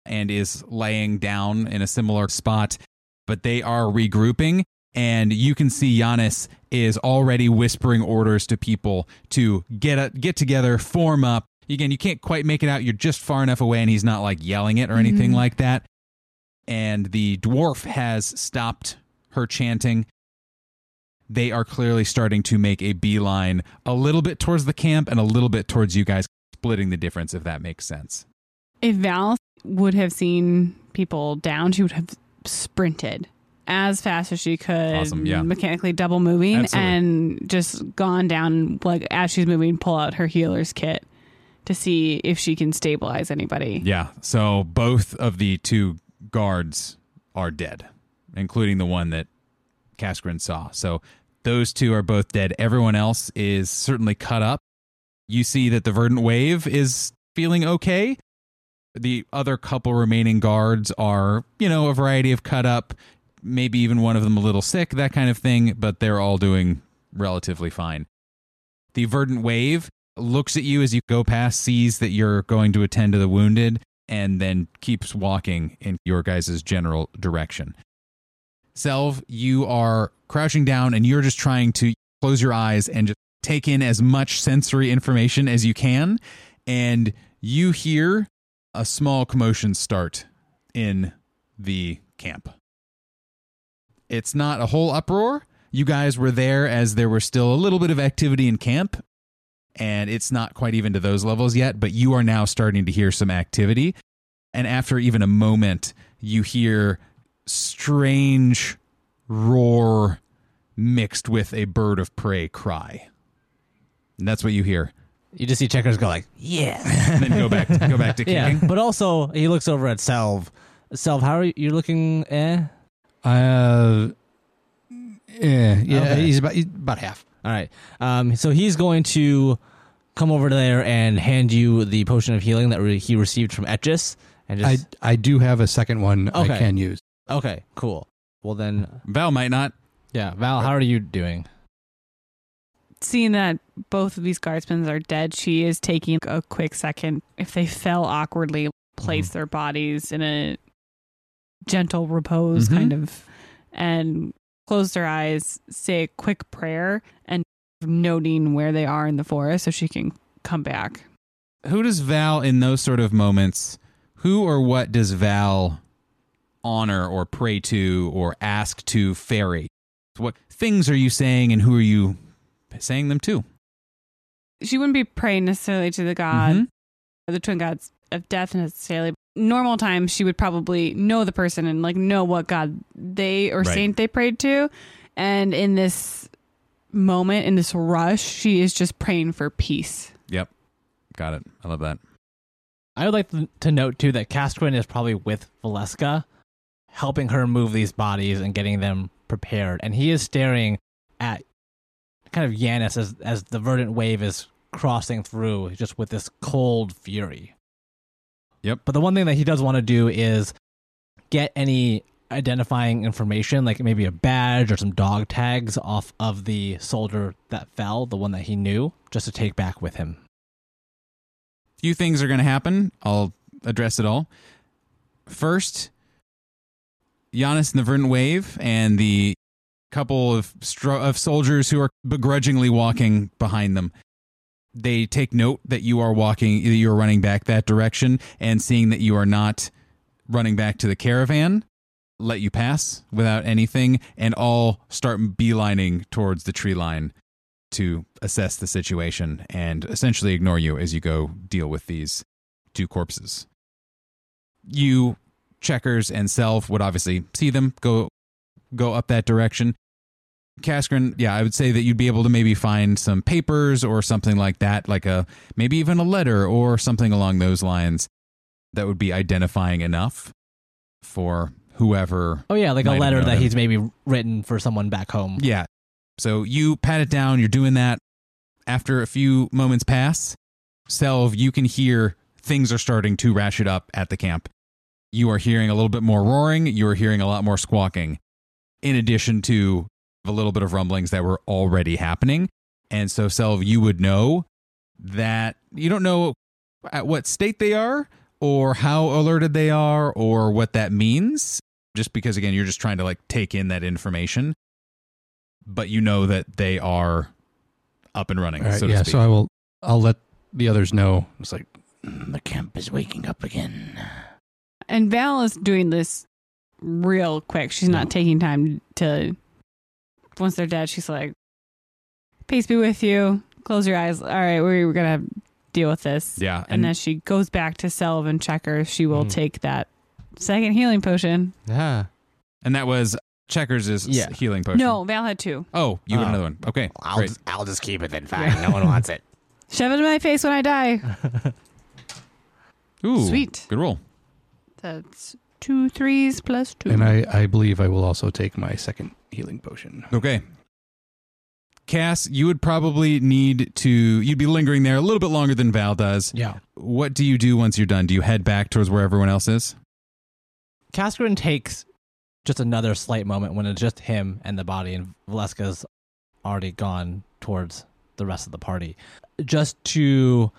and is laying down in a similar spot, but they are regrouping. And you can see Giannis is already whispering orders to people to get get together, form up. Again, you can't quite make it out. You're just far enough away, and he's not like yelling it or anything Mhm. like that and the dwarf has stopped her chanting. They are clearly starting to make a beeline a little bit towards the camp and a little bit towards you guys, splitting the difference, if that makes sense. If Val would have seen people down, she would have sprinted as fast as she could, Awesome, yeah. mechanically double moving, Absolutely. and just gone down like as she's moving, pull out her healer's kit to see if she can stabilize anybody. Yeah. So both of the two guards are dead, including the one that Kaskrin saw. So those two are both dead. Everyone else is certainly cut up. You see that the Verdant Wave is feeling okay. The other couple remaining guards are, you know, a variety of cut up, maybe even one of them a little sick, that kind of thing, but they're all doing relatively fine. The Verdant Wave looks at you as you go past, sees that you're going to attend to the wounded, and then keeps walking in your guys' general direction. Selv, you are crouching down and you're just trying to close your eyes and just take in as much sensory information as you can. And you hear a small commotion start in the camp. It's not a whole uproar. You guys were there as there were still a little bit of activity in camp, and it's not quite even to those levels yet, but you are now starting to hear some activity. And after even a moment, you hear strange roar mixed with a bird of prey cry. And that's what you hear. You just see Checkers go like, Yeah. And then go back go back to yeah. kicking. But also, he looks over at Selv. Selv, how are you? You're looking, eh? uh, yeah, yeah, Okay. he's about he's about half. All right. Um, so he's going to come over there and hand you the potion of healing that re- he received from Etchis. and I just I do have a second one I can use. okay, cool. Well then, Val might not. Yeah, Val, how are you doing? Seeing that both of these guardsmen are dead, she is taking a quick second. If they fell awkwardly, place their bodies in a gentle repose, Mhm. kind of, and close their eyes, say a quick prayer, and noting where they are in the forest so she can come back. Who does Val in those sort of moments? Who or what does Val honor or pray to or ask to fairy? What things are you saying, and who are you saying them to? She wouldn't be praying necessarily to the god, Mhm. or the twin gods of death necessarily. Normal times, she would probably know the person and like know what god they or Right. saint they prayed to. And in this moment, in this rush, she is just praying for peace. Yep, got it. I love that. I would like to- to note too that Casquin is probably with Valeska, helping her move these bodies and getting them prepared, and he is staring at kind of Giannis as as the verdant wave is crossing through, just with this cold fury. Yep. But the one thing that he does want to do is get any identifying information, like maybe a badge or some dog tags off of the soldier that fell, the one that he knew, just to take back with him. few things are going to happen. I'll address it all. First, Giannis and the Verdant Wave and the couple of stro- of soldiers who are begrudgingly walking behind them. They take note that you are walking, that you are running back that direction, and seeing that you are not running back to the caravan, let you pass without anything, and all start beelining towards the tree line to assess the situation and essentially ignore you as you go deal with these two corpses. You, checkers, and Selv would obviously see them go go up that direction. Kaskrin, yeah, I would say that you'd be able to maybe find some papers or something like that, like a maybe even a letter or something along those lines that would be identifying enough for whoever Oh yeah, like a letter that him. he's maybe written for someone back home. Yeah. So you pat it down. You're doing that. After a few moments pass, Selv, you can hear things are starting to ratchet up at the camp. You are hearing a little bit more roaring. You are hearing a lot more squawking, in addition to a little bit of rumblings that were already happening. And so, Selv, you would know that you don't know at what state they are or how alerted they are or what that means just because again you're just trying to like take in that information but you know that they are up and running All right, so to yeah, speak so I will. I'll let the others know. It's like Mm, The camp is waking up again. And Val is doing this real quick. She's not taking time to. Once they're dead, she's like, "Peace be with you. Close your eyes. All right, we're, we're gonna deal with this." yeah And, and, as she goes back to Selv and Checker, she will Mhm. take that second healing potion. yeah. and that was checkers is Yeah. healing potion No, Val had two. oh you had Oh. another one okay I'll great just, I'll just keep it then. Fine. No one wants it. Shove it in my face when I die. Ooh, Sweet. good roll That's two threes plus two. And I, I believe I will also take my second healing potion. okay Cass, you would probably need to. You'd be lingering there a little bit longer than Val does. Yeah. What do you do once you're done? Do you head back towards where everyone else is? Cascarin takes just another slight moment when it's just him and the body, and Valeska's already gone towards the rest of the party, just to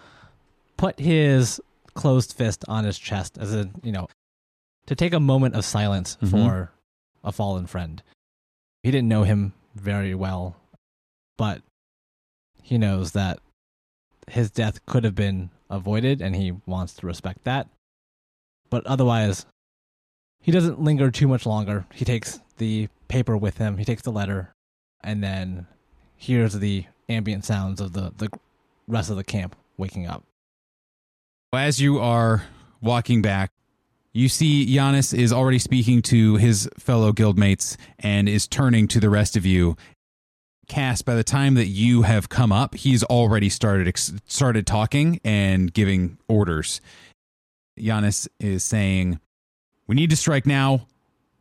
put his closed fist on his chest as a, you know, to take a moment of silence Mhm. for a fallen friend. He didn't know him very well, but he knows that his death could have been avoided and he wants to respect that. But otherwise, he doesn't linger too much longer. He takes the paper with him, he takes the letter, and then hears the ambient sounds of the, the rest of the camp waking up. As you are walking back, you see Giannis is already speaking to his fellow guildmates and is turning to the rest of you. Cass, by the time that you have come up, he's already started started talking and giving orders. Giannis is saying, "We need to strike now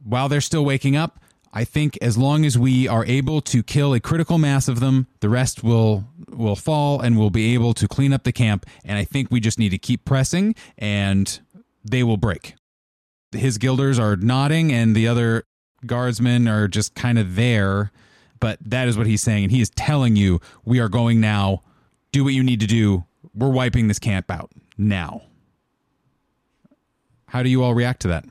while they're still waking up. I think as long as we are able to kill a critical mass of them, the rest will will fall and we'll be able to clean up the camp. And I think we just need to keep pressing and they will break. His guilders are nodding, and the other guardsmen are just kind of there. But that is what he's saying, and he is telling you, "We are going now. Do what you need to do. We're wiping this camp out now." How do you all react to that?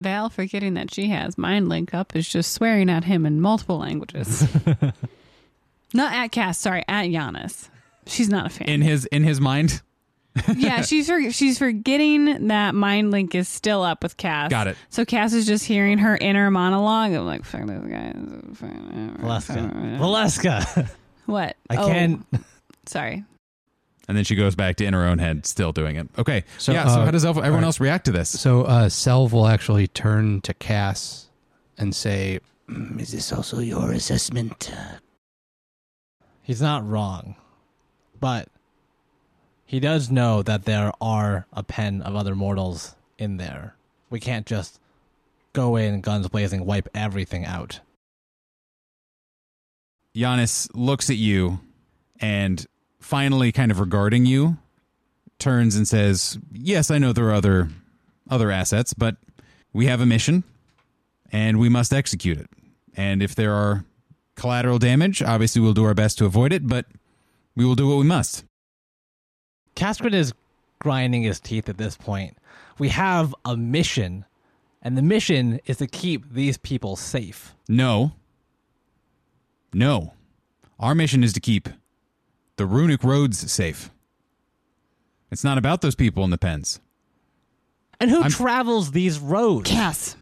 Val, forgetting that she has mind link up, is just swearing at him in multiple languages. not at Cass, sorry, at Giannis. She's not a fan. In his in his mind, yeah, she's for, she's forgetting that mind link is still up with Cass. Got it. So Cass is just hearing her inner monologue of like, "Fuck this guy." Valeska. Valeska. What? I Oh, can't. Sorry. and then she goes back to in her own head, still doing it. Okay, So, yeah. So uh, how does everyone alright. else react to this? So uh, Selv will actually turn to Cass and say, Mm, Is this also your assessment? He's not wrong, but he does know that there are a pen of other mortals in there. We can't just go in guns blazing, wipe everything out. Giannis looks at you and finally kind of regarding you turns and says, "Yes, I know there are other other assets, but we have a mission and we must execute it. And if there are collateral damage, obviously we'll do our best to avoid it, but we will do what we must." Kaskrin is grinding his teeth at this point. We have a mission, and the mission is to keep these people safe. No. No. Our mission is to keep the runic roads safe. It's not about those people in the pens. And who I'm- travels these roads? Cass.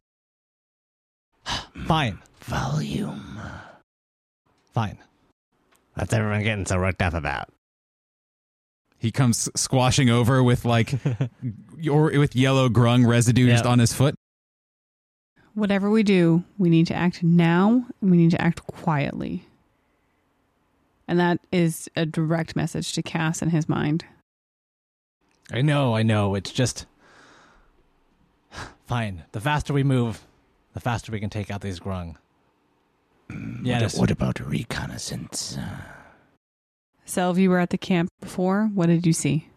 Fine, volume. fine. What's everyone getting so worked up about? He comes squashing over with like or with yellow grung residue just on his foot. Whatever we do, we need to act now and we need to act quietly. And that is a direct message to Cass in his mind. I know, I know. It's just fine. The faster we move, the faster we can take out these grung. Mm, Yeah, what, what about reconnaissance? Uh, Selv, you were at the camp before. What did you see?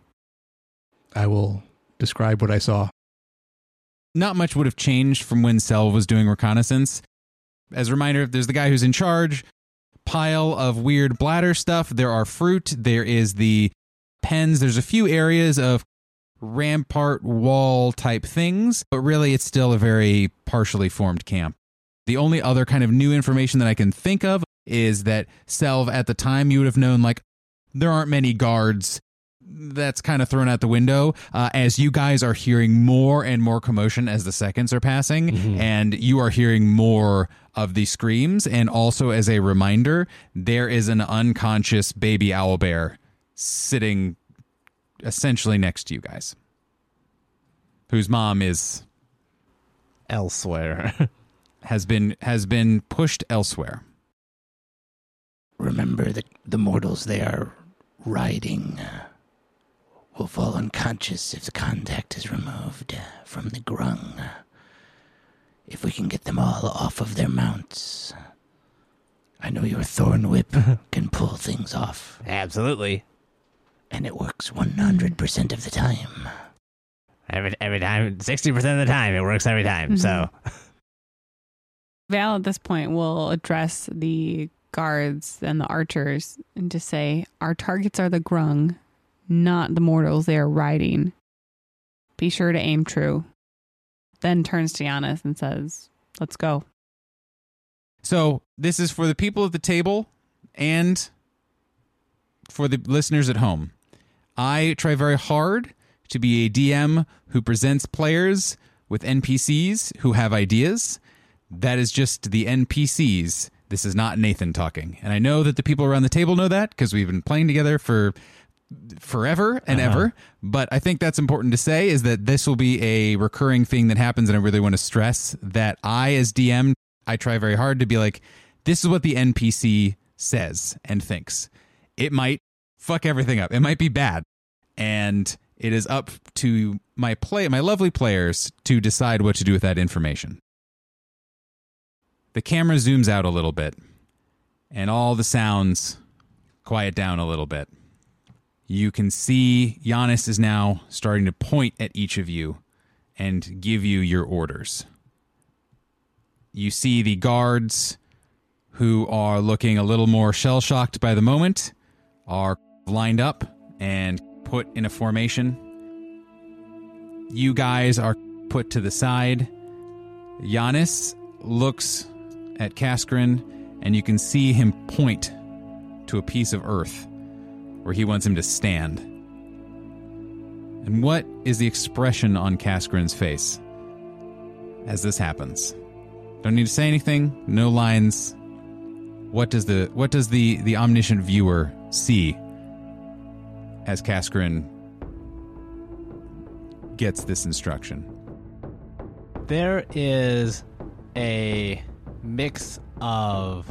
I will describe what I saw. Not much would have changed from when Selv was doing reconnaissance. As a reminder, there's the guy who's in charge, pile of weird bladder stuff. There are fruit. There is the pens. There's a few areas of rampart wall type things, but really it's still a very partially formed camp. The only other kind of new information that I can think of is that Selv at the time you would have known like there aren't many guards. That's kind of thrown out the window uh, as you guys are hearing more and more commotion as the seconds are passing, and you are hearing more of the screams. And also, as a reminder, there is an unconscious baby owl bear sitting essentially next to you guys, whose mom is Elsewhere. has been has been pushed elsewhere. remember that the mortals they are riding uh, will fall unconscious if the contact is removed uh, from the grung. If we can get them all off of their mounts. I know your thorn whip can pull things off, Absolutely. and it works 100% of the time. Every every time, sixty percent of the time, it works every time. So Val at this point will address the guards and the archers and to say, Our targets are the grung, not the mortals they are riding. Be sure to aim true. Then turns to Giannis and says, Let's go. So this is for the people at the table and for the listeners at home. I try very hard to be a DM who presents players with NPCs who have ideas. That is just the NPCs. This is not Nathan talking. And I know that the people around the table know that because we've been playing together for forever and uh-huh. ever. But I think that's important to say is that this will be a recurring thing that happens. And I really want to stress that I, as DM, I try very hard to be like, this is what the NPC says and thinks. It might fuck everything up. It might be bad. And it is up to my play my lovely players to decide what to do with that information. The camera zooms out a little bit and all the sounds quiet down a little bit. You can see Giannis is now starting to point at each of you and give you your orders. You see the guards who are looking a little more shell shocked by the moment are lined up and put in a formation. You guys are put to the side. Giannis looks at Kaskrin, and you can see him point to a piece of earth where he wants him to stand. And what is the expression on Kaskrin's face as this happens? Don't need to say anything, no lines. What does the what does the the omniscient viewer see as Kaskrin gets this instruction? There is a mix of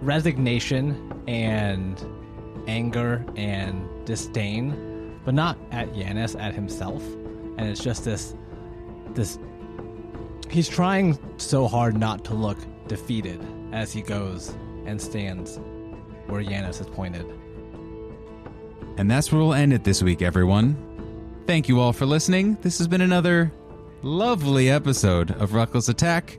resignation and anger and disdain, but not at Giannis, at himself. And it's just this this he's trying so hard not to look defeated as he goes and stands where Giannis has pointed. And that's where we'll end it this week, everyone. Thank you all for listening. This has been another lovely episode of Reckless Attack.